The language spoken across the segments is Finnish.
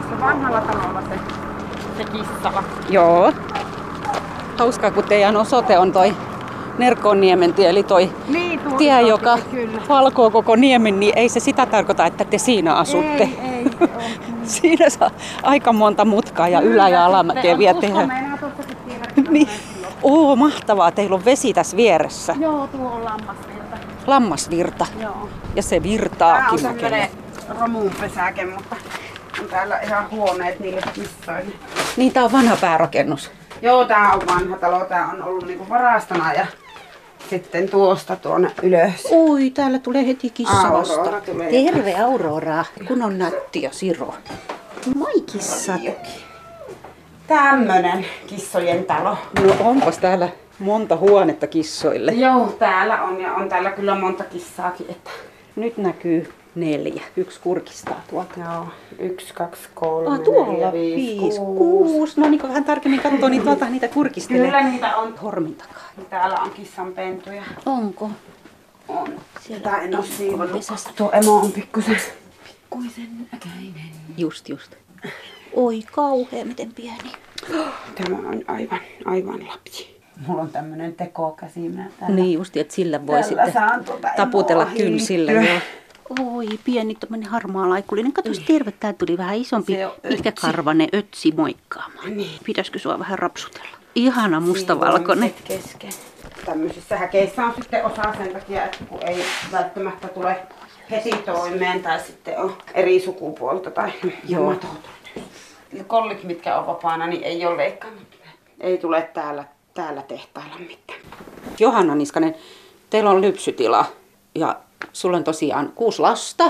tuossa vanhalla talolla se, se kissala. Joo. Hauskaa, kun teidän osoite on toi Nerkonniemen tie, eli toi Niin, tuo tie, iso joka kyllä. valkoo koko niemen, niin ei se sitä tarkoita, että te siinä asutte. Ei, ei. on. Siinä saa aika monta mutkaa ja ylä- ja alamäkeä vielä tehdä. Niin. Oo, mahtavaa. Teillä on vesi tässä vieressä. Joo, tuo on lammasvirta. Lammasvirta. Joo. Ja se on virtaakin tämmönen mäkeen. romuunpesäke, mutta on täällä ihan huoneet niille kissoille. Niin, tää on vanha päärakennus. Joo, tää on vanha talo. Tää on ollut niinku varastona ja sitten tuosta tuonne ylös. Oi, täällä tulee heti kissa vasta. Terve Aurora, kun on nätti ja Siro. Moi kissat. Tämmönen kissojen talo. No onpas täällä monta huonetta kissoille. Joo, täällä on ja on täällä kyllä monta kissaakin. Että... Nyt näkyy neljä. Yksi kurkistaa tuolta. Joo, yksi, kaksi, kolme, Ah, tuolla neljä, viisi, viisi, kuusi. kuusi. No niin, kun vähän tarkemmin katsoo, niin tuolta niitä kurkistelee. Kyllä niitä on. Hormin takaa. Täällä on kissanpentuja. Onko? On. Siellä Tää en siivonnut. pesässä. Tuo emo on pikkusen. Kuisen äkäinen. Just, just. Oi kauhea, miten pieni. Tämä on aivan, aivan lapsi. Mulla on tämmönen tekokäsi. Niin just, että sillä voi tällä sitten tuota taputella hiilittyä. Joo. Oi, pieni tämmönen harmaa laikulinen. Kato, terve, tää tuli vähän isompi. Pitkä karvane ötsi moikkaamaan. Niin. Pitäisikö sua vähän rapsutella? Ihana mustavalkoinen. Kesken. Tämmöisissä häkeissä on sitten osa sen takia, että kun ei välttämättä tule heti toimeen tai sitten on eri sukupuolta tai. Joo. Kollit, mitkä on vapaana, niin ei ole leikannut. Ei tule täällä, täällä tehtailla mitään. Johanna Niskanen, teillä on lypsytila ja sulla on tosiaan kuusi lasta.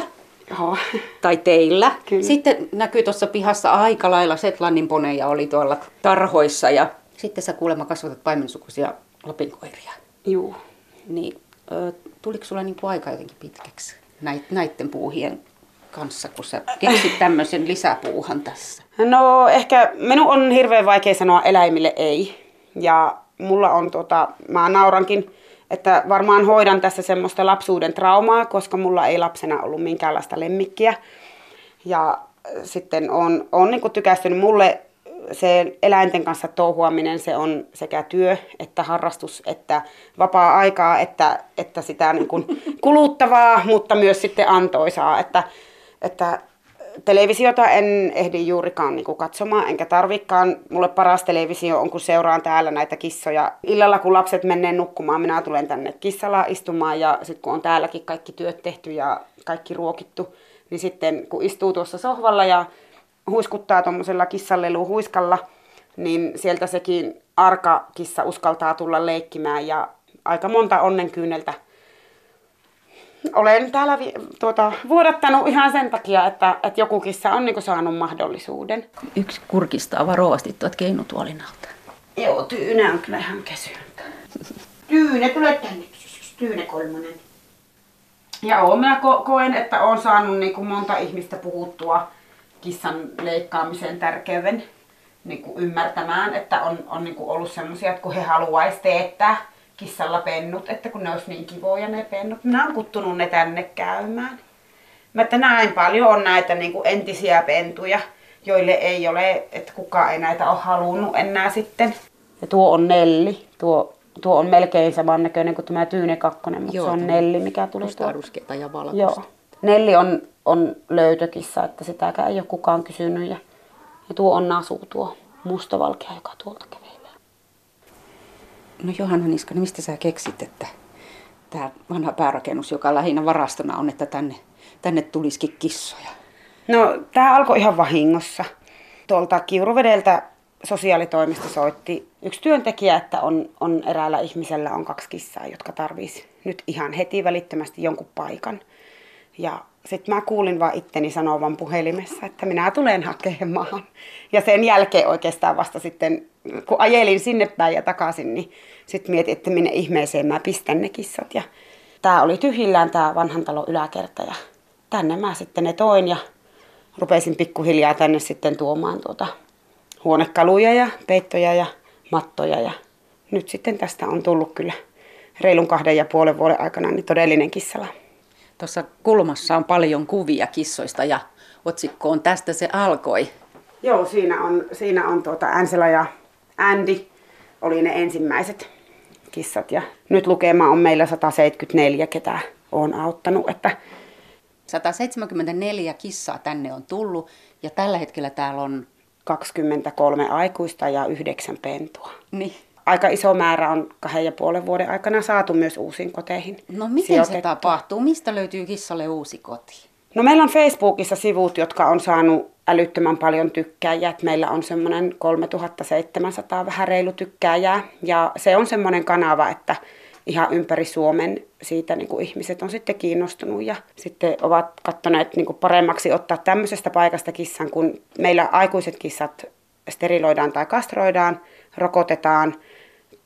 Joo. Tai teillä. Kyllä. Sitten näkyy tuossa pihassa aika lailla Setlannin poneja oli tuolla tarhoissa ja sitten sä kuulemma kasvatat paimensukuisia lapinkoiria. Juu. Niin ö, tuliko sulla niinku aika jotenkin pitkäksi näit, näitten puuhien kanssa, kun sä keksit tämmöisen lisäpuuhan tässä? No ehkä minun on hirveän vaikea sanoa eläimille ei. Ja mulla on tota, mä naurankin, että varmaan hoidan tässä semmoista lapsuuden traumaa, koska mulla ei lapsena ollut minkäänlaista lemmikkiä. Ja sitten on, on niin tykästynyt mulle se eläinten kanssa touhuaminen, se on sekä työ että harrastus, että vapaa-aikaa, että, että sitä niin kuluttavaa, mutta myös sitten antoisaa, että, että televisiota en ehdi juurikaan niin kuin katsomaan, enkä tarvikaan. Mulle paras televisio on, kun seuraan täällä näitä kissoja. Illalla, kun lapset menee nukkumaan, minä tulen tänne kissalla istumaan ja sitten kun on täälläkin kaikki työt tehty ja kaikki ruokittu, niin sitten kun istuu tuossa sohvalla ja huiskuttaa tuommoisella kissanlelu huiskalla, niin sieltä sekin arka kissa uskaltaa tulla leikkimään ja aika monta onnenkyyneltä olen täällä vi- tuota, vuodattanut ihan sen takia, että, että joku kissa on niin saanut mahdollisuuden. Yksi kurkistaa varovasti tuot keinutuolin alta. Joo, Tyyne on kyllä ihan kesyöntä. Tyyne, tule tänne. Tyyne kolmonen. Ja oon minä ko- koen, että olen saanut niin kuin monta ihmistä puhuttua kissan leikkaamisen tärkeyden niin kuin ymmärtämään, että on, on niin kuin ollut semmoisia, että kun he haluaisi teettää kissalla pennut, että kun ne olisi niin kivoja ne pennut. Minä olen kuttunut ne tänne käymään. Mä että näin paljon on näitä niin kuin entisiä pentuja, joille ei ole, että kukaan ei näitä ole halunnut enää sitten. Ja tuo on Nelli. Tuo, tuo on melkein samannäköinen kuin tämä Tyyne kakkonen, mutta Joo, se on Nelli, mikä tuli tuolta. Ruskeata ja valkoista. Joo. Nelli on, on löytökissa, että sitäkään ei ole kukaan kysynyt. Ja, ja tuo on Nasu, tuo mustavalkea, joka tuolta kävelee. No Johanna Niskanen, mistä sä keksit, että tämä vanha päärakennus, joka lähinnä varastona on, että tänne, tänne tulisikin kissoja? No, tämä alkoi ihan vahingossa. Tuolta Kiuruvedeltä sosiaalitoimista soitti yksi työntekijä, että on, on eräällä ihmisellä on kaksi kissaa, jotka tarvisi nyt ihan heti välittömästi jonkun paikan. Ja sitten mä kuulin vaan itteni sanovan puhelimessa, että minä tulen hakemaan. Ja sen jälkeen oikeastaan vasta sitten, kun ajelin sinne päin ja takaisin, niin sitten mietin, että minne ihmeeseen mä pistän ne kissat. Ja tää oli tyhjillään tää vanhan talon yläkerta ja tänne mä sitten ne toin ja rupesin pikkuhiljaa tänne sitten tuomaan tuota huonekaluja ja peittoja ja mattoja. Ja nyt sitten tästä on tullut kyllä reilun kahden ja puolen vuoden aikana niin todellinen kissala. Tuossa kulmassa on paljon kuvia kissoista ja otsikkoon Tästä se alkoi. Joo, siinä on, siinä on tuota Ansela ja Andy oli ne ensimmäiset kissat. Ja nyt lukema on meillä 174, ketä on auttanut. Että 174 kissaa tänne on tullut ja tällä hetkellä täällä on... 23 aikuista ja yhdeksän pentua. Niin. Aika iso määrä on kahden ja puolen vuoden aikana saatu myös uusiin koteihin. No miten sijoitettu. se tapahtuu? Mistä löytyy kissalle uusi koti? No meillä on Facebookissa sivut, jotka on saanut älyttömän paljon tykkääjiä. Meillä on semmoinen 3700 vähän reilu tykkääjää. Ja se on semmoinen kanava, että ihan ympäri Suomen siitä niin kuin ihmiset on sitten kiinnostunut ja sitten ovat katsoneet niin kuin paremmaksi ottaa tämmöisestä paikasta kissan, kun meillä aikuiset kissat steriloidaan tai kastroidaan, rokotetaan,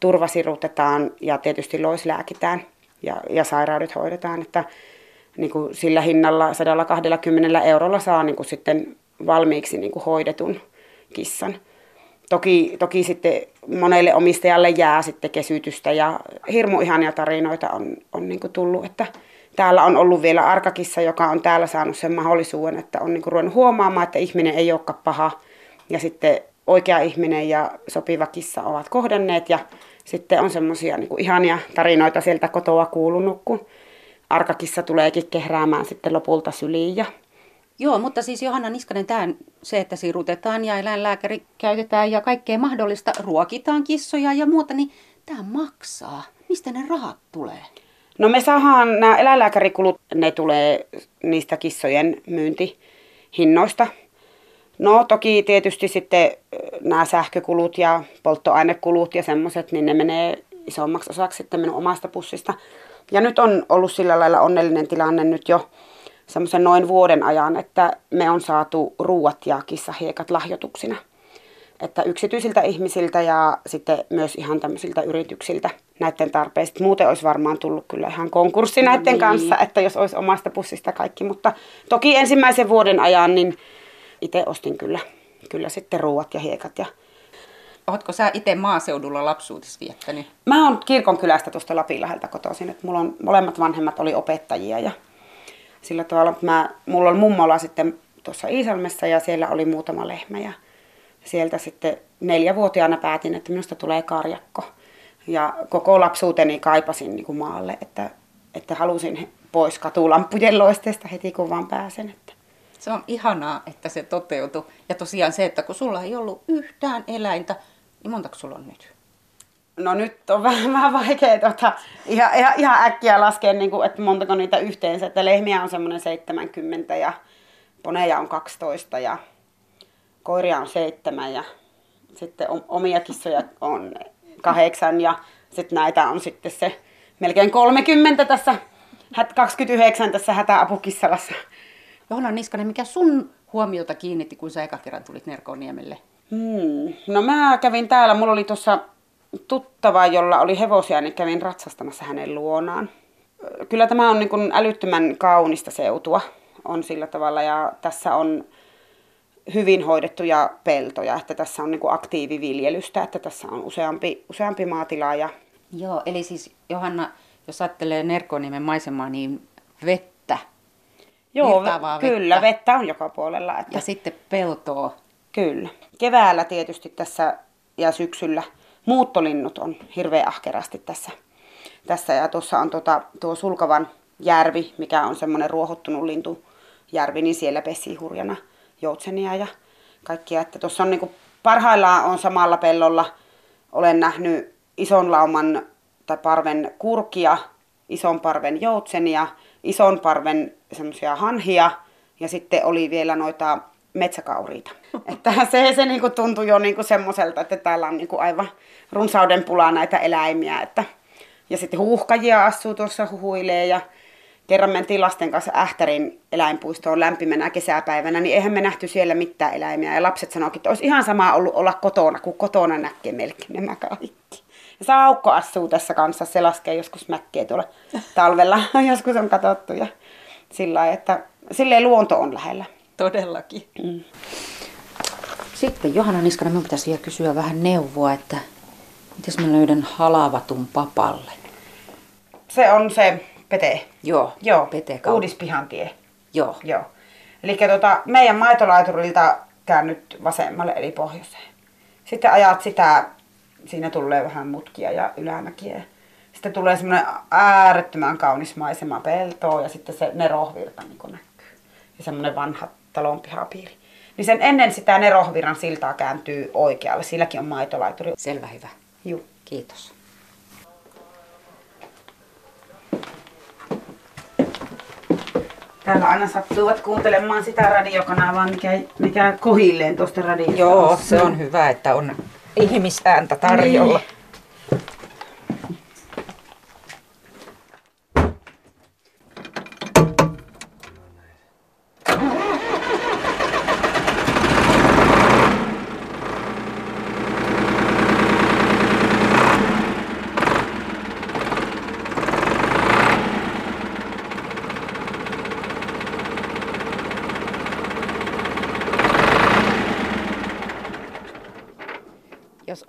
turvasirutetaan ja tietysti loislääkitään ja, ja sairaudet hoidetaan, että niin kuin sillä hinnalla 120 eurolla saa niin kuin sitten valmiiksi niin kuin hoidetun kissan. Toki, toki sitten monelle omistajalle jää sitten kesytystä ja hirmu ihania tarinoita on, on niin kuin tullut, että täällä on ollut vielä arkakissa, joka on täällä saanut sen mahdollisuuden, että on niin kuin ruvennut huomaamaan, että ihminen ei olekaan paha ja sitten oikea ihminen ja sopiva kissa ovat kohdanneet ja sitten on semmoisia niin ihania tarinoita sieltä kotoa kuulunut, kun arkakissa tuleekin kehräämään sitten lopulta syliin ja Joo, mutta siis Johanna Niskanen, tämä se, että sirutetaan ja eläinlääkäri käytetään ja kaikkea mahdollista, ruokitaan kissoja ja muuta, niin tämä maksaa. Mistä ne rahat tulee? No me saadaan nämä eläinlääkärikulut, ne tulee niistä kissojen myyntihinnoista. No toki tietysti sitten nämä sähkökulut ja polttoainekulut ja semmoiset, niin ne menee isommaksi osaksi sitten minun omasta pussista. Ja nyt on ollut sillä lailla onnellinen tilanne nyt jo semmoisen noin vuoden ajan, että me on saatu ruuat ja kissahiekat lahjoituksina. Että yksityisiltä ihmisiltä ja sitten myös ihan tämmöisiltä yrityksiltä näiden tarpeista. Muuten olisi varmaan tullut kyllä ihan konkurssi näiden niin. kanssa, että jos olisi omasta pussista kaikki. Mutta toki ensimmäisen vuoden ajan niin itse ostin kyllä, kyllä sitten ruuat ja hiekat ja Oletko sä itse maaseudulla lapsuutis viettänyt? Mä oon kirkon kylästä tuosta Lapinläheltä kotoisin, että mulla on molemmat vanhemmat oli opettajia ja sillä tavalla, mä, mulla on mummola sitten tuossa Iisalmessa ja siellä oli muutama lehmä ja sieltä sitten neljävuotiaana päätin, että minusta tulee karjakko. Ja koko lapsuuteni kaipasin niin kuin maalle, että, että halusin pois katulampujen loisteesta heti kun vaan pääsen. Että. Se on ihanaa, että se toteutui. Ja tosiaan se, että kun sulla ei ollut yhtään eläintä, niin montako sulla on nyt? No nyt on vähän, vähän vaikea tota, ihan, ihan, ihan äkkiä laskea, niin kuin, että montako niitä yhteensä. Että lehmiä on semmoinen 70 ja poneja on 12 ja koiria on 7 ja sitten omia kissoja on kahdeksan ja sitten näitä on sitten se melkein 30 tässä, 29 tässä hätäapukissalassa. Johanna Niskanen, mikä sun huomiota kiinnitti, kun sä eka kerran tulit Nerkoniemelle? Hmm. No mä kävin täällä, mulla oli tuossa tuttava, jolla oli hevosia, niin kävin ratsastamassa hänen luonaan. Kyllä tämä on niin kuin älyttömän kaunista seutua on sillä tavalla ja tässä on hyvin hoidettuja peltoja, että tässä on niin kuin aktiiviviljelystä, että tässä on useampi, useampi maatila. Ja... Joo, eli siis Johanna, jos ajattelee Nerkoniemen maisemaa, niin vettä. Joo, kyllä, vettä. vettä on joka puolella. Että... Ja sitten peltoa. Kyllä. Keväällä tietysti tässä ja syksyllä muuttolinnut on hirveän ahkerasti tässä. tässä. Ja tuossa on tota, tuo Sulkavan järvi, mikä on semmoinen ruohottunut lintujärvi, niin siellä pesi hurjana joutsenia ja kaikkia. Että tuossa on niinku, parhaillaan on samalla pellolla, olen nähnyt ison lauman tai parven kurkia, ison parven joutsenia, ison parven semmoisia hanhia ja sitten oli vielä noita metsäkauriita. Että se, se niinku tuntui jo niinku semmoiselta, että täällä on niinku aivan runsauden pulaa näitä eläimiä. Että, ja sitten huuhkajia asuu tuossa huhuilee ja kerran mentiin lasten kanssa Ähtärin eläinpuistoon lämpimänä kesäpäivänä, niin eihän me nähty siellä mitään eläimiä. Ja lapset sanoivat, että olisi ihan sama ollut olla kotona, kun kotona näkee melkein nämä kaikki. Ja Saukko asuu tässä kanssa, se laskee joskus mäkkeä tuolla talvella, joskus on katsottu. Ja sillä että silleen luonto on lähellä. Todellakin. Mm. Sitten Johanna Niskanen, minun pitäisi vielä kysyä vähän neuvoa, että miten mä löydän halavatun papalle? Se on se Pete. Joo, Joo. Pete Uudispihantie. Joo. Joo. Eli tota, meidän maitolaiturilta käännyt vasemmalle eli pohjoiseen. Sitten ajat sitä, siinä tulee vähän mutkia ja ylämäkiä. Sitten tulee semmoinen äärettömän kaunis maisema peltoa ja sitten se nerohvirta niin näkyy. Ja semmoinen vanha talon pihapiiri. Niin sen ennen sitä nerohviran siltaa kääntyy oikealle. Silläkin on maitolaituri. Selvä, hyvä. Juu. Kiitos. Täällä aina sattuvat kuuntelemaan sitä radiokanavaa, mikä, mikä kohilleen tuosta radiosta. Joo, se on hyvä, että on ihmisääntä tarjolla. Niin.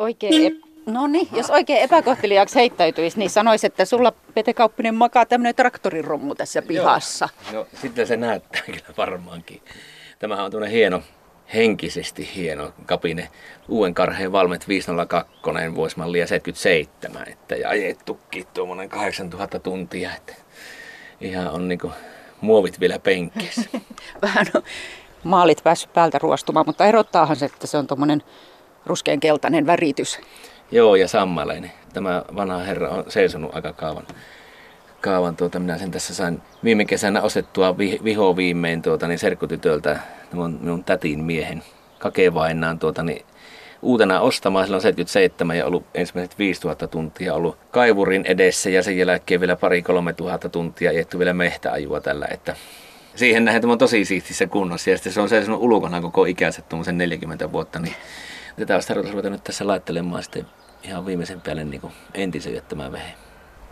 Oikein, ep- no niin, jos oikein epäkohteliaaksi heittäytyisi, niin sanoisi, että sulla Pete Kauppinen makaa tämmöinen traktorirommu tässä pihassa. Joo. No sitten se näyttää kyllä varmaankin. Tämähän on tuonne hieno, henkisesti hieno kapine. Uuden karheen Valmet 502 vuosimallia 77, että ja ajettukin tuommoinen 8000 tuntia, että ihan on niinku muovit vielä penkissä. Vähän on maalit päässyt päältä ruostumaan, mutta erottaahan se, että se on tuommoinen ruskean keltainen väritys. Joo, ja sammaleinen. Tämä vanha herra on seisonut aika kauan. Kaavan tuota, minä sen tässä sain viime kesänä ostettua vi, viho viimein tuota, niin serkkutytöltä minun, minun tätin miehen kakevainaan tuota, niin uutena ostamaan silloin 77 ja ollut ensimmäiset 5000 tuntia ollut kaivurin edessä ja sen jälkeen vielä pari kolme tuhatta tuntia jetty vielä mehtäajua tällä, että siihen nähden tämä on tosi siistissä kunnossa ja sitten se on seisonut ulkona koko ikäiset tuommoisen 40 vuotta, niin tätä olisi tarkoitus ruveta nyt tässä laittelemaan sitten ihan viimeisen päälle niin entisen tämä vehe.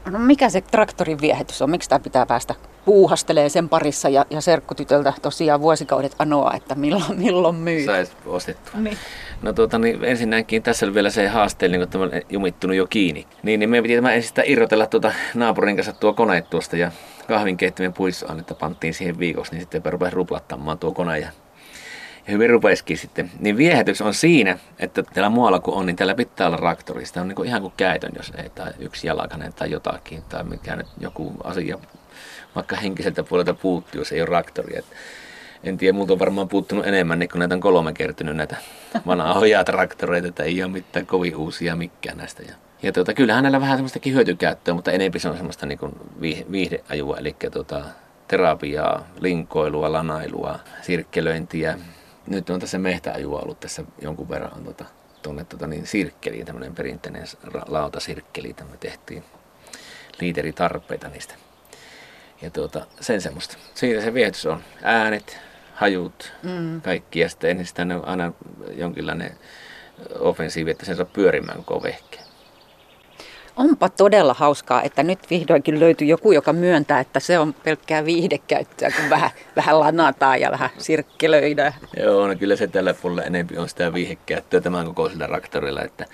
No mikä se traktorin viehätys on? Miksi tämä pitää päästä puuhastelee sen parissa ja, ja serkkutytöltä tosiaan vuosikaudet anoa, että milloin, milloin myy? Saisi ostettua. Niin. No tuota, niin ensinnäkin tässä oli vielä se haasteellinen, kun tämä on jumittunut jo kiinni. Niin, niin me piti tämä ensin irrotella tuota naapurin kanssa tuo kone tuosta ja kahvinkeittimen puissoainetta panttiin siihen viikoksi, niin sitten rupesi ruplattamaan tuo kone ja hyvin rupesikin sitten. Niin viehätys on siinä, että täällä muualla kun on, niin täällä pitää olla raktori. Sitä on niin kuin ihan kuin käytön, jos ei, tai yksi jalkainen tai jotakin, tai mikä nyt joku asia vaikka henkiseltä puolelta puuttuu, jos ei ole raktori. Et en tiedä, multa on varmaan puuttunut enemmän, niin kun näitä on kolme kertynyt näitä vanhoja traktoreita, että ei ole mitään kovin uusia mikään näistä. Ja, ja tuota, kyllähän näillä vähän semmoistakin hyötykäyttöä, mutta enemmän se on semmoista niin kuin viihdeajua, eli tuota, terapiaa, linkoilua, lanailua, sirkkelöintiä, nyt on tässä mehtäajua ollut tässä jonkun verran on tota, tuonne tota, niin sirkkeliin, tämmöinen perinteinen lautasirkkeli, tämä tehtiin liiteritarpeita niistä. Ja tuota, sen semmoista. Siitä se viehätys on. Äänet, hajut, mm. kaikki. Ja sitten aina jonkinlainen offensiivi, että sen saa pyörimään koko vehkeen. Onpa todella hauskaa, että nyt vihdoinkin löytyy joku, joka myöntää, että se on pelkkää viihdekäyttöä, kun vähän, vähän lanataan ja vähän sirkkelöidään. Joo, no kyllä se tällä puolella enemmän on sitä viihdekäyttöä tämän kokoisella traktorilla. Että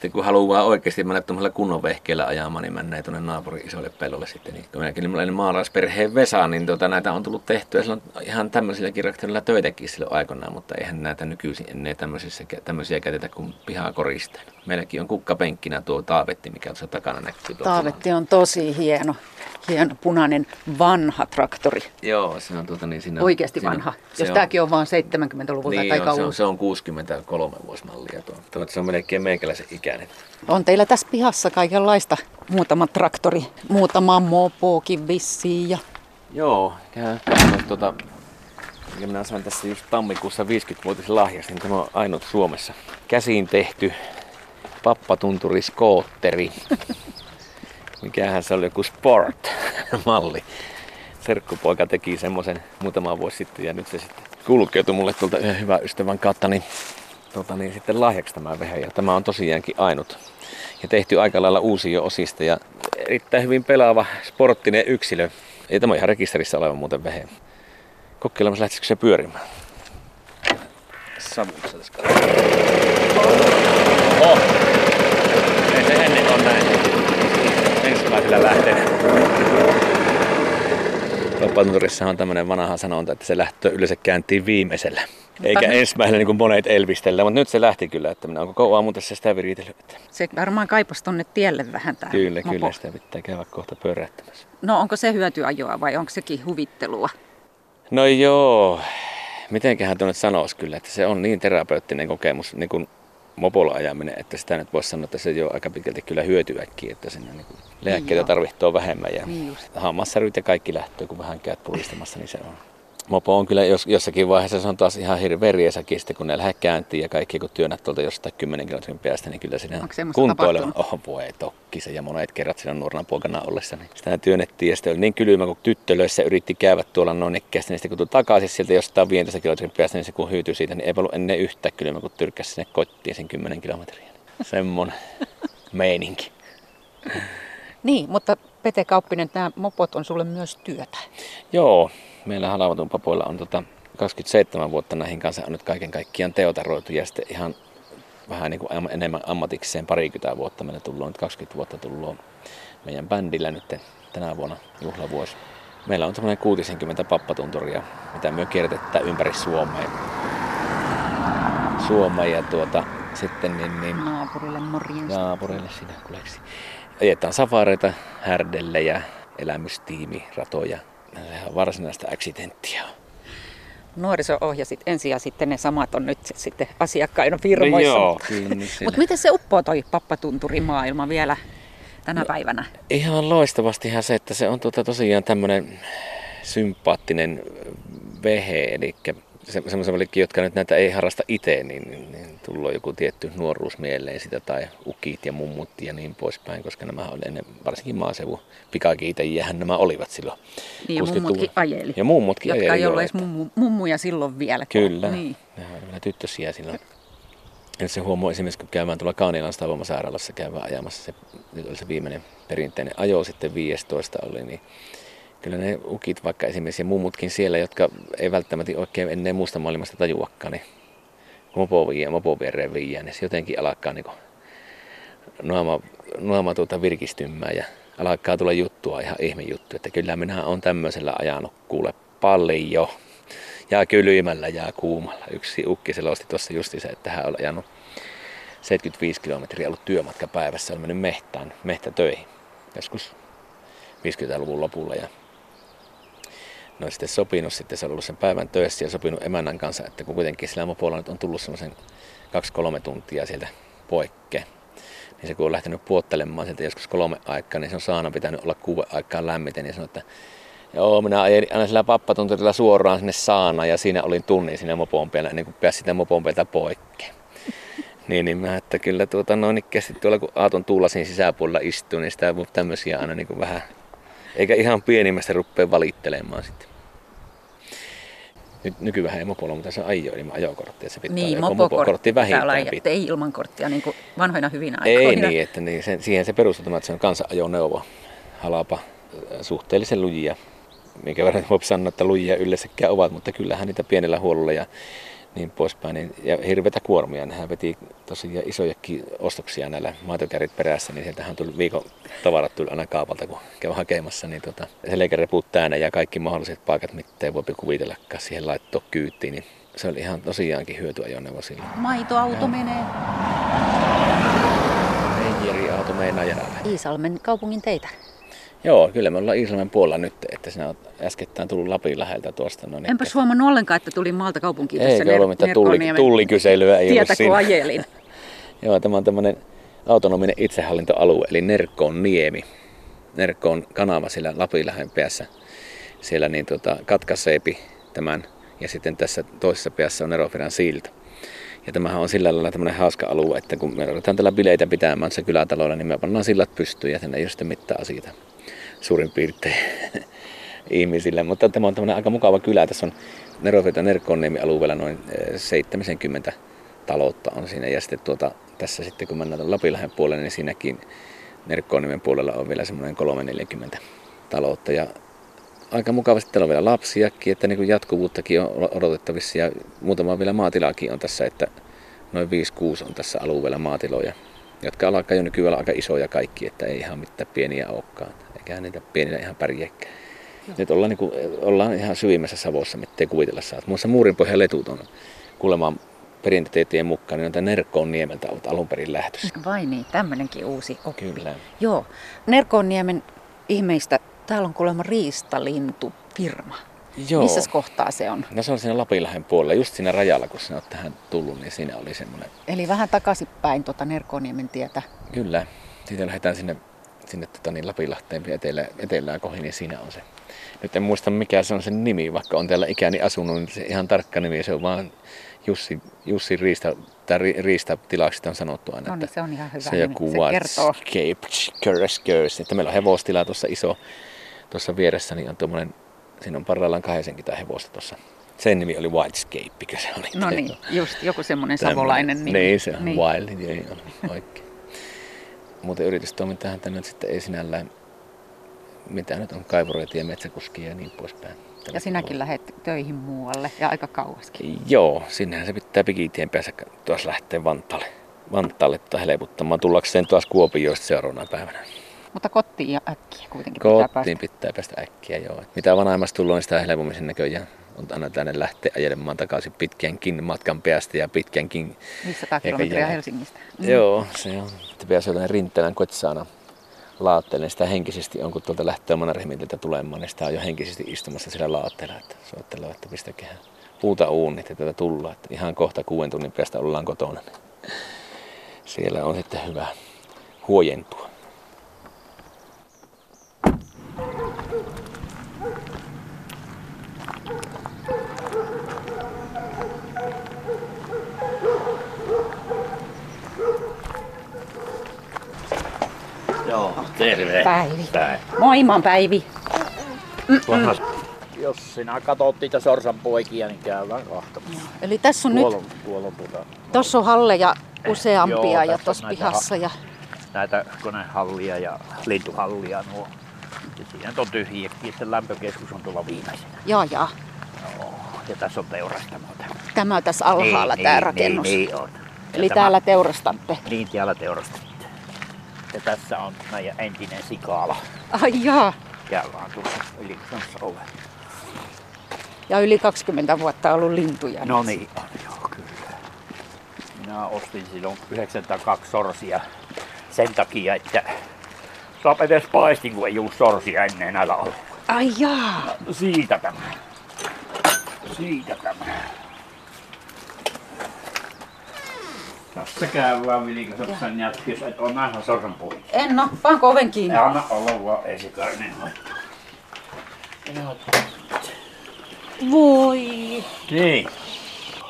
sitten kun haluaa oikeasti mennä tuollaisella kunnon vehkeellä ajamaan, niin mennään tuonne naapurin isolle pellolle sitten. Niin kun minäkin niin maalaisperheen Vesa, niin tuota, näitä on tullut tehtyä silloin ihan tämmöisillä traktorilla töitäkin silloin aikoinaan, mutta eihän näitä nykyisin ennen tämmöisissä, tämmöisiä käytetä kuin pihaa koristeen. Meilläkin on kukkapenkkinä tuo taavetti, mikä tuossa takana näkyy. Taavetti on tosi hieno. Hieno punainen vanha traktori. Joo, se on tuota niin siinä... Oikeasti siinä, vanha. Jos on, tämäkin on vain 70-luvulta niin tai on, se, on, se on 63 vuosimallia tuo. tuo. Se on melkein meikäläisen ikäinen. On teillä tässä pihassa kaikenlaista. Muutama traktori, muutama mopokin vissiin ja... Joo, käy tuota, ja minä sain tässä just tammikuussa 50-vuotis lahjas, niin tämä on ainut Suomessa käsiin tehty pappatunturi skootteri. Mikähän se oli joku sport-malli. Serkkupoika teki semmoisen muutama vuosi sitten ja nyt se sitten kulkeutui mulle tuolta yhden hyvän ystävän kautta niin, tota, niin sitten lahjaksi tämä vehe. Ja tämä on tosiaankin ainut. Ja tehty aika lailla uusia osista ja erittäin hyvin pelaava sporttinen yksilö. Ja tämä on ihan rekisterissä oleva muuten vehe. Kokeilemassa lähtisikö se pyörimään. Savussa tässä Oho! Ei se ennen on näin ensimmäisellä. Pappatunturissa on tämmöinen vanha sanonta, että se lähtö yleensä kääntiin viimeisellä. Eikä ensimmäisellä niin kuin monet elvistellä, mutta nyt se lähti kyllä, että minä olen koko aamu tässä sitä viritellyt. Se varmaan kaipasi tonne tielle vähän tää Kyllä, mopo. kyllä sitä pitää käydä kohta pyörähtämässä. No onko se hyötyajoa vai onko sekin huvittelua? No joo, mitenköhän tuonne sanoisi kyllä, että se on niin terapeuttinen kokemus, niin kuin mopolla ajaminen, että sitä nyt voisi sanoa, että se jo aika pitkälti kyllä hyötyäkin, että sinne niin lääkkeitä joo. tarvitsee vähemmän ja Niin hammassäryt ja kaikki lähtöä, kun vähän käyt puristamassa, niin se on. Mopo on kyllä jos, jossakin vaiheessa se on taas ihan hirveä riesakin, sitten kun ne lähdet käyntiin ja kaikki kun työnnät tuolta jostain 10 kilometrin päästä, niin kyllä siinä tapahtunut? Oh, voi tokki se ja monet kerrat siinä nuorena poikana ollessa, niin sitä työnnettiin ja sitten oli niin kylmä, kun tyttölöissä yritti käydä tuolla noin nekkeästi, niin sitten kun tuli takaisin sieltä jostain 15 kilometrin päästä, niin se kun hyytyi siitä, niin ei ollut ennen yhtään kylmä, kun tyrkkäsi sinne kotiin sen 10 kilometriä. Semmonen meininki. Niin, mutta Pete Kauppinen, nämä mopot on sulle myös työtä. Joo, meillä Halavatun papoilla on tota 27 vuotta näihin kanssa on nyt kaiken kaikkiaan teotaroitu ja sitten ihan vähän niin kuin enemmän ammatikseen parikymmentä vuotta. Meillä tullut nyt 20 vuotta tullut meidän bändillä nyt tänä vuonna juhlavuosi. Meillä on semmoinen 60 pappatunturia, mitä me kiertetään ympäri Suomea. Suomea ja tuota, sitten niin, niin Naapurille morjens. naapurille sinä kuleksi. Ajetaan safareita, härdelle elämystiimi, ratoja. Sehän on varsinaista accidenttia. Nuoriso ohjasit ensin ja sitten ne samat on nyt sitten asiakkaina firmoissa. No joo, mutta- kyllä Mutta miten se uppoo toi pappatunturi-maailma vielä tänä päivänä? Ihan loistavastihan se, että se on tuota tosiaan tämmöinen sympaattinen vehe, eli se, semmoisellekin, jotka nyt näitä ei harrasta itse, niin, niin, niin tullut joku tietty nuoruus mieleen sitä, tai ukit ja mummut ja niin poispäin, koska nämä oli ennen, varsinkin maaseudun pikakiitäjiähän nämä olivat silloin. Niin ja 60-luvulla. mummutkin ajeli. Ja mummutkin Jotka ajeli, ei ollut edes että- mummu, mummuja silloin vielä. Kyllä, Niin. vielä tyttösiä silloin. Ja se huomaa esimerkiksi, kun käymään tuolla Kaanilan Stavomasairaalassa käydään ajamassa, se, nyt oli se viimeinen perinteinen ajo, sitten 15 oli, niin kyllä ne ukit vaikka esimerkiksi ja mummutkin siellä, jotka ei välttämättä oikein ennen muusta maailmasta tajuakaan, niin mopo viiä, mopo viereen viiä, niin se jotenkin alkaa niin nuoma, nuoma tuota virkistymään ja alkaa tulla juttua, ihan ihme juttu, että kyllä minä olen tämmöisellä ajanut kuule paljon. Ja kylmällä ja kuumalla. Yksi ukki selosti tuossa justi se, että hän on ajanut 75 kilometriä ollut työmatka päivässä, on mennyt mehtään, mehtätöihin. Joskus 50-luvun lopulla ja ne on sitten sopinut, sitten se on ollut sen päivän töissä ja sopinut emännän kanssa, että kun kuitenkin sillä mopolla nyt on tullut semmoisen 2-3 tuntia sieltä poikke, niin se kun on lähtenyt puottelemaan sieltä joskus kolme aikaa, niin se on saana pitänyt olla kuuden aikaan lämmiten ja sanoi, että Joo, minä ajelin aina sillä pappatunturilla suoraan sinne saana ja siinä olin tunnin siinä mopon päällä ennen kuin pääsi sitä mopon päältä poikke. niin, niin mä, että kyllä tuota noin ikkeästi tuolla kun Aaton tuulasin sisäpuolella istuu, niin sitä tämmöisiä aina niin kuin vähän, eikä ihan pienimmästä ruppea valittelemaan sitten. Nyt nykyään ei mopolla, mutta se on ajo ilman ajokorttia. Se pitää Niin, mopokortti vähintään pitää. ei ilman korttia, niin kuin vanhoina hyvinä Ei aikoina. niin, että niin, sen, siihen se perustuu tämä, että se on kansanajoneuvo. Halapa, äh, suhteellisen lujia. Minkä verran voi sanoa, että lujia yleensäkään ovat, mutta kyllähän niitä pienellä huolella ja niin poispäin. Niin, ja hirveitä kuormia. Nehän veti tosiaan isojakin ostoksia näillä maitokärrit perässä, niin sieltähän tuli viikon tavarat tuli aina kaapalta, kun käy hakemassa. Niin tota, selkäreput täynnä ja kaikki mahdolliset paikat, mitä ei voi kuvitellakaan siihen laittaa kyytiin. Niin se oli ihan tosiaankin hyötyajoneuvo silloin. Maitoauto menee. Meijeriauto meinaa jäädä. Iisalmen kaupungin teitä. Joo, kyllä me ollaan Iisalmen puolella nyt, että sinä olet äskettäin tullut Lapin läheltä tuosta. No niin, Enpäs huomannut ollenkaan, että tuli maalta kaupunkiin tässä Eikö ollut mitään tulli, tullikyselyä, ei ollut tietä, kun ajelin. Joo, tämä on tämmöinen autonominen itsehallintoalue, eli Nerkkoon niemi. Nerkkoon kanava siellä Lapinlähen päässä. Siellä niin tota, katkaseipi tämän, ja sitten tässä toisessa päässä on Nerofiran silta. Ja tämähän on sillä lailla tämmöinen hauska alue, että kun me ruvetaan tällä bileitä pitämään se kylätalolla, niin me pannaan sillat pystyyn ja tänne ei ole sitten mitään asioita suurin piirtein ihmisille. Mutta tämä on tämmöinen aika mukava kylä. Tässä on Nerofita Nerkkonniemi alueella noin eh, 70 taloutta on siinä. Ja sitten tuota, tässä sitten kun mennään Lapinlahden puolelle, niin siinäkin Nerkkonniemen puolella on vielä semmoinen 340 taloutta. Ja aika mukavasti täällä on vielä lapsiakin, että niin kuin jatkuvuuttakin on odotettavissa ja muutama vielä maatilaakin on tässä, että noin 5-6 on tässä alueella maatiloja, jotka alkaa jo nykyään aika isoja kaikki, että ei ihan mitään pieniä olekaan. Eikä niitä pienillä ihan pärjääkään. Nyt ollaan, niin kuin, ollaan ihan syvimmässä Savossa, mitä kuvitella saa. Muassa Muurinpohjan letut on kuulemaan perinteetien mukaan, niin on tämä Nerkkoon niemeltä ollut alun perin lähtössä. Vai niin, tämmöinenkin uusi oppi. Kyllä. Joo, Nerkoonniemen ihmeistä, täällä on kuulemma riistalintufirma. Joo. Missä kohtaa se on? No se on siinä Lapinlahden puolella, just siinä rajalla, kun sinä olet tähän tullut, niin siinä oli semmoinen. Eli vähän takaisinpäin tuota Nerkooniemen tietä. Kyllä, siitä lähdetään sinne, sinne tota, niin Lapinlahteen etelä, etelään kohin, niin siinä on se. Nyt en muista mikä se on sen nimi, vaikka on täällä ikäni asunut, niin se ihan tarkka nimi, se on vaan Jussi, Jussi Riista, tai ri, Riistatilaksi on sanottu aina. No niin, että se on ihan hyvä Se nimi. joku Se kertoo. Whitescape Että meillä on hevostila tuossa iso, tuossa vieressä, niin on tuommoinen, siinä on parhaillaan 80 hevosta tuossa. Sen nimi oli Whitescape, mikä se oli. No niin, just joku semmoinen savolainen nimi. Niin, se on niin. Wild, joo, joo, oikein. Muuten yritystoimintahan tänne nyt sitten ei sinällään, mitä nyt on, kaivureita ja metsäkuskia ja niin poispäin. Tällä Ja sinäkin puolella. lähdet töihin muualle ja aika kauaskin. Joo, sinnehän se pitää pikitien päässä tuossa lähteä Vantaalle. Vantaalle tota helputtamaan. Tullakseen taas Kuopioista seuraavana päivänä. Mutta kotiin ja äkkiä kuitenkin pitää Kotiin päästä. pitää päästä äkkiä, joo. Mitä vanhemmasta tullut, niin sitä helpommin näköjään on aina tänne lähteä ajelemaan takaisin pitkänkin matkan päästä ja pitkänkin 500 Eikä kilometriä. Helsingistä. Mm. Joo, se on. Pitäisi jotain rintelän kotsaana laatteelle, niin sitä henkisesti on, kun tuolta lähtee Mannerheimintiltä tulemaan, niin sitä on jo henkisesti istumassa sillä laatteella, että soittelee, että pistäkää puuta uunit, että tätä tullaan, että ihan kohta kuuden tunnin päästä ollaan kotona. Niin siellä on sitten hyvä huojentua. Joo, terve. Päivi. Päivi. Moi, mä oon Päivi. Vanha. Jos sinä katsot niitä sorsan poikia, niin käydään kahtomassa. Eli tässä on nyt, Tuolla on, tuolla on tuota, tossa on halleja useampia Joo, ja on tuossa pihassa. Ja, näitä konehallia ja lintuhallia nuo. Ja siinä nyt on tyhjiäkin, että lämpökeskus on tuolla viimeisenä. jaa. Joo. Ja tässä on teurastamota. Tämä tässä alhaalla Niin, tämä niin, rakennus. Niin, niin on. Eli Ja täällä teurastatte. Niin, täällä teurastatte. Ja tässä on meidän entinen sikaala. Ai jaa. Täällä on tuossa yli tuossa ovella. Ja yli 20 vuotta ollut lintuja. No niin, on, joo, kyllä. Minä ostin silloin 92 sorsia sen takia, että saa edes paistin, kun ei ollut sorsia ennen näillä ollut. Ai jaa. Siitä tämä. Siitä tämä. Tässä käy vaan vilikossa jätkys, että on nähdä sorsan pois. En no, panko oven kiinni. Ja anna olla vaan. Joo. Voi. Niin.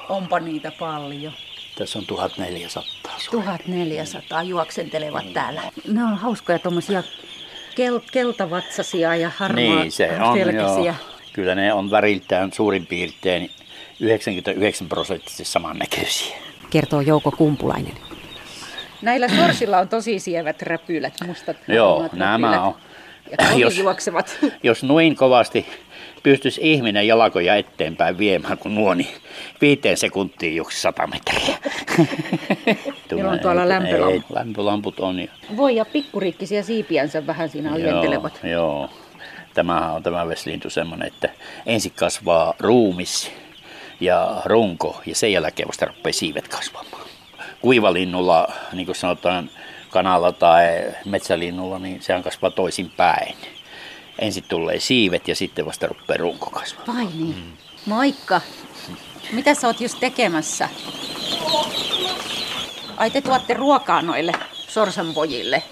Onpa niitä paljon. Tässä on 1400 sorsia. 1400 juoksentelevat täällä. Ne on hauskoja tommosia kel- keltavatsasia ja harmaa Niin se on, selkäisiä. joo. Kyllä ne on väriltään suurin piirtein 99 prosenttisesti samannäköisiä. Kertoo Jouko Kumpulainen. Näillä sorsilla on tosi sievät räpylät, mustat Joo, nämä räpylät. on. Ja Jos- juoksevat. Jos noin kovasti pystyisi ihminen jalkoja eteenpäin viemään kuin nuo, niin viiteen sekuntiin juoksi 100 metriä. Niillä on tuolla lämpölamput. Lämpölamput on jo. Voi ja pikkuriikkisiä siipiänsä vähän siinä ojentelevat. Joo, joo. Tämähän on tämä vesilintu semmoinen, että ensin kasvaa ruumis ja runko ja sen jälkeen vasta rupeaa siivet kasvamaan. Kuivalinnulla, niin kuin sanotaan kanalla tai metsälinnulla, niin sehän kasvaa toisin päin. Ensin tulee siivet ja sitten vasta rupeaa runko kasvamaan. Vai niin? Moikka. Mitä sä oot just tekemässä? Ai te tuotte ruokaa noille sorsanpojille.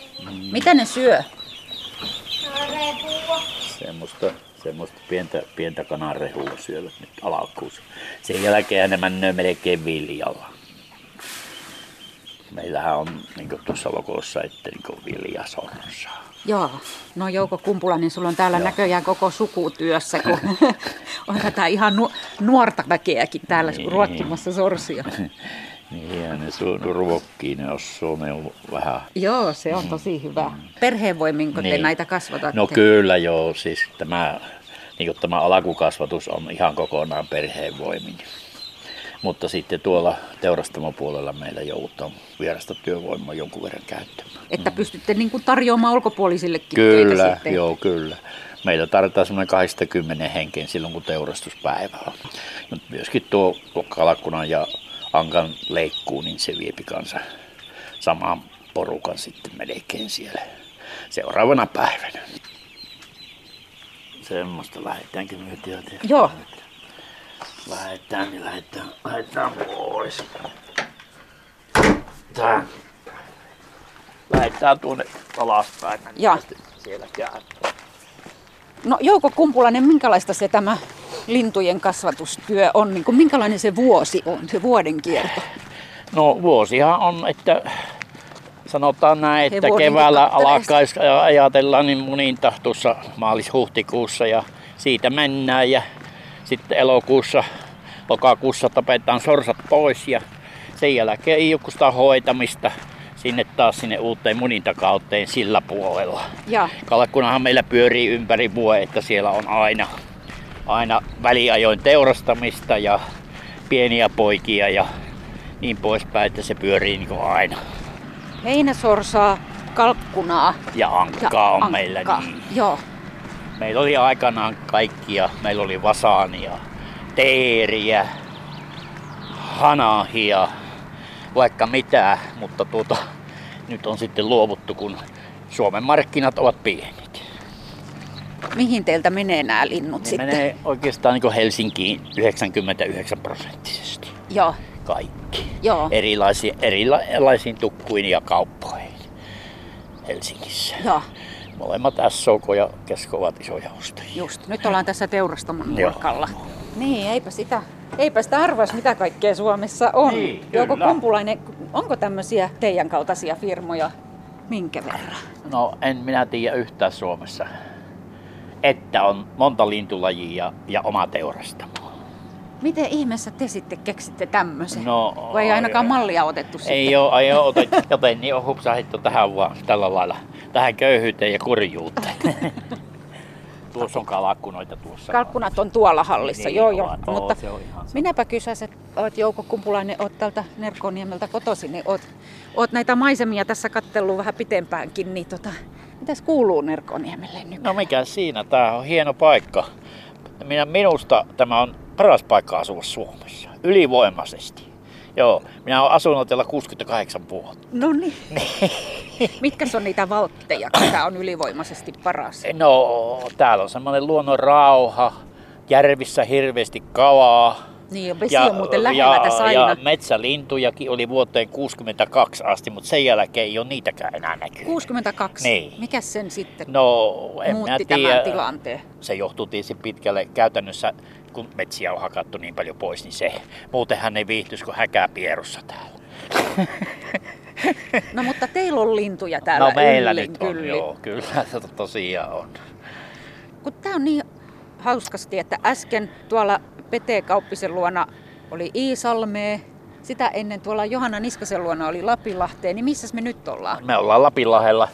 Mitä ne syö? Semmoista, semmoista pientä, pientä kananrehua syövät nyt alkuun. Sen jälkeen ne menee melkein viljalla. Meillähän on niin tuossa lokossa, että niin viljasorsaa. Joo. No Jouko Kumpulainen, sulla on täällä näköjään koko sukutyössä, kun on tätä ihan nu- nuorta väkeäkin täällä Niin. ruokkimassa sorsia. Niin, ja ne su- ruokkii, ne osuu, ne on vähän... Joo, se on tosi hyvä. Perheenvoiminko te Niin. näitä kasvatatte? No kyllä joo, siis tämä, niin tämä alkukasvatus on ihan kokonaan perheen voimin. Mutta sitten tuolla teurastamopuolella meillä joudutaan vierasta työvoimaa jonkun verran käyttämään. Että pystytte niin kuin tarjoamaan ulkopuolisillekin Kyllä, töitä sitten. joo, kyllä. Meillä tarvitaan semmoinen 80 henken silloin, kun teurastuspäivä on. Mutta myöskin tuo kalkkunan ja ankan leikkuu, niin se viepi kanssa samaan porukan sitten melkein siellä seuraavana päivänä. Semmoista lähdetäänkö myötä Joo. Lähetään, niin lähetään, lähetään pois. Tää. Lähetään tuonne alaspäin. niin Ja. sitten Siellä käy. No Jouko Kumpulainen, minkälaista se tämä lintujen kasvatustyö on? Niin kuin, minkälainen se vuosi on, se vuoden kierto? No vuosihan on, että sanotaan näin, että keväällä alkaisi ajatella niin muninta tuossa maalis-huhtikuussa ja siitä mennään ja sitten elokuussa, lokakuussa tapetaan sorsat pois ja sen jälkeen sitä hoitamista sinne taas sinne uuteen munintakauteen sillä puolella. Ja Kalkkunahan meillä pyörii ympäri vuoden, että siellä on aina, aina väliajoin teurastamista ja pieniä poikia ja niin poispäin, että se pyörii niin kuin aina. heinäsorsaa, kalkkunaa Ja ankkaa on ankkaa. meillä niin. Joo. Meillä oli aikanaan kaikkia. Meillä oli vasaania, teeriä, hanahia, vaikka mitä, mutta tuota, nyt on sitten luovuttu, kun Suomen markkinat ovat pienet. Mihin teiltä menee nämä linnut Ne sitten? menee oikeastaan niin Helsinkiin 99 prosenttisesti. Joo. Kaikki. Joo. Erilaisiin, erilaisiin tukkuihin ja kauppoihin Helsingissä. Joo, Molemmat SOK ja Kesko ovat isoja ostajia. just. Nyt ollaan tässä teurastamon nurkalla. Niin, eipä sitä, eipä sitä arvas, mitä kaikkea Suomessa on. Niin, Jouko. Kumpulainen, onko tämmöisiä teidän kaltaisia firmoja minkä verran? No en minä tiedä yhtään Suomessa, että on monta lintulajia ja oma teurastamo. Miten ihmeessä te sitten keksitte tämmöisen? No, Kun ei ainakaan ai- mallia otettu sitten. Ei ole, ei ole otettu, joten niin on hupsahittu tähän vaan tällä lailla, tähän köyhyyteen ja kurjuuteen. tuossa on kalakkunoita tuossa. Kalkkunat on tuolla hallissa, Niin joo joo. ovat, oo, Mutta se on ihan sama. minäpä kysäisin, että oot Jouko Kumpulainen, oot täältä Nerkoniemeltä kotoisin, niin oot, oot näitä maisemia tässä kattellut vähän pitempäänkin, niin tota, mitäs kuuluu Nerkoniemelle nyt? No mikä siinä, tämä on hieno paikka. Minä, minusta tämä on paras paikka asua Suomessa, ylivoimaisesti. Joo, minä olen asunut täällä 68 vuotta. No niin. Mitkä on niitä valtteja, tämä on ylivoimaisesti paras? No, täällä on semmoinen luonnon rauha, järvissä hirveästi kalaa. Niin, ja vesi on muuten lähellä ja, tässä aina. ja metsälintujakin oli vuoteen 62 asti, mutta sen jälkeen ei ole niitäkään enää näkynyt. 62. Niin. Mikäs sen sitten No, en muutti tiedä. tämän tilanteen? Se johtuu tietysti pitkälle käytännössä, kun metsiä on hakattu niin paljon pois, niin se. Muutenhan ei viihtyisi kuin häkää pierussa täällä. No mutta teillä on lintuja täällä no meillä yllin nyt on, kyllin. joo, kyllä se tosiaan on. Kun tää on niin hauskasti, että äsken tuolla Pete Kauppisen luona oli Iisalmee, sitä ennen tuolla Johanna Niskasen luona oli Lapinlahteen, niin missäs me nyt ollaan? Me ollaan Lapinlahdella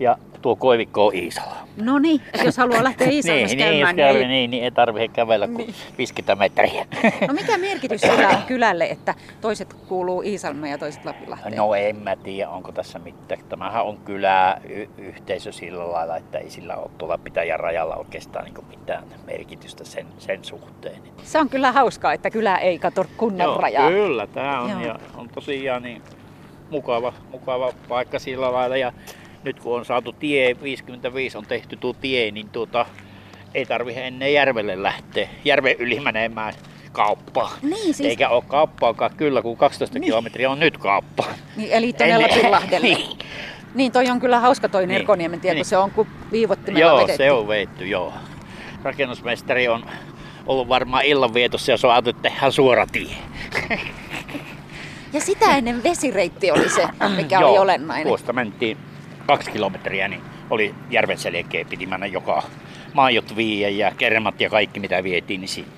ja tuo koivikko on Iisala. No niin, jos haluaa lähteä Iisalmessa niin, niin, käymään, käy, niin, niin, niin, ei tarvitse kävellä kuin Niin. 50 metriä. No mikä merkitys sillä on kylälle, että toiset kuuluu Iisalmeen ja toiset Lapinlahteen? No en mä tiedä, onko tässä mitään. Tämähän on kylä y- yhteisö sillä lailla, että ei sillä ole tuolla pitäjän rajalla oikeastaan niin mitään merkitystä sen, sen suhteen. Se on kyllä hauskaa, että kylä ei kato kunnan rajaa. kyllä, tämä on, Joo. ja on tosiaan niin mukava, mukava paikka sillä lailla. Ja nyt kun on saatu tie, 55 on tehty tuo tie, niin tuota, ei tarvitse ennen järvelle lähteä, järven yli menemään kauppaan. Niin, siis- Eikä ole kauppaakaan kyllä, kun 12 Niin. kilometriä on nyt kauppa. Niin, eli tuonne Ennen- Lapinlahdelle. Niin. Niin, toi on kyllä hauska toi Niin. Nerkoniemen tie, kun Niin. se on kuin viivottimella Joo, vedetty. se on veitty, joo. Rakennusmestari on ollut varmaan illanvietossa ja se on ajatellut, että tehdään suora tie. Ja sitä ennen vesireitti oli se, mikä Joo, oli olennainen. Tuosta mentiin kaksi kilometriä, niin oli järven selkeä, piti mennä joka maajot viiä ja kermat ja kaikki mitä vietiin, niin siinä.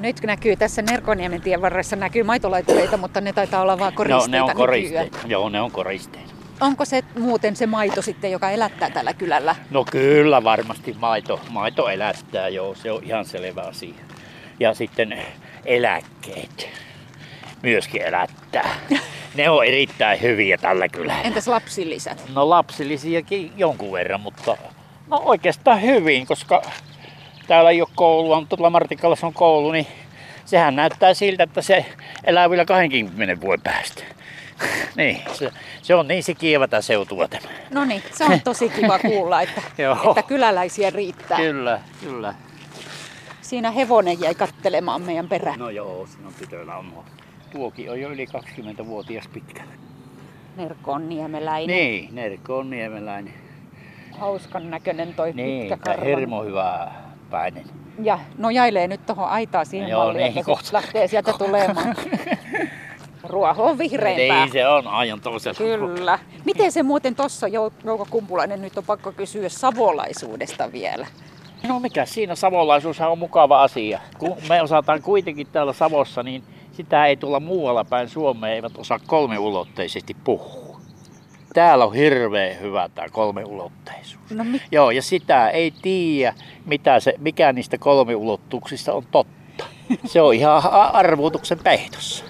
Nyt näkyy tässä Nerkoniemen tien varressa näkyy maitolaitureita, mutta ne taitaa olla vaan No, koristeita ne on nykyään. koristeita. Joo, ne on koristeita. Onko se muuten se maito sitten, joka elättää tällä kylällä? No kyllä varmasti maito, maito elättää, joo, se on ihan selvä asia. Ja sitten eläkkeet. myöskin elättää. Ne on erittäin hyviä tällä kylällä. Entäs lapsilisät? No lapsillisiakin jonkun verran, mutta no oikeastaan hyvin, koska täällä ei ole koulua, mutta tuolla Martikalassa on koulu, niin sehän näyttää siltä, että se elää vielä 20 vuoden päästä. niin, se, se on niin tämä seutua tämä. No niin, se on tosi kiva kuulla, että, että kyläläisiä riittää. Kyllä, kyllä. Siinä hevonen jäi kattelemaan meidän perään. No joo, siinä on tytöllä on nuo. Tuokin on jo yli 20-vuotias pitkä. Nerko on niemeläinen. Niin, Nerkko on niemeläinen. Hauskan näköinen toi Niin, pitkä karvan. hermo hyvä päinen. Ja nojailee nyt tuohon aitaan siihen Joo, malliin, niin, että kohta. lähtee sieltä tulemaan. Ruoho on vihreämpää. Niin se on aion toisella. Kyllä. Miten se muuten tuossa Jouko Kumpulainen nyt on pakko kysyä savolaisuudesta vielä? No mikä siinä savolaisuus on mukava asia. Kun me osataan kuitenkin täällä Savossa, niin sitä ei tulla muualla päin Suomea, eivät osaa kolmeulotteisesti puhua. Täällä on hirveän hyvä tämä kolmeulotteisuus. No mi- Joo, ja sitä ei tiedä, mitä se, mikä niistä kolmiulottuuksista on totta. Se on ihan a- arvuutuksen peitossa.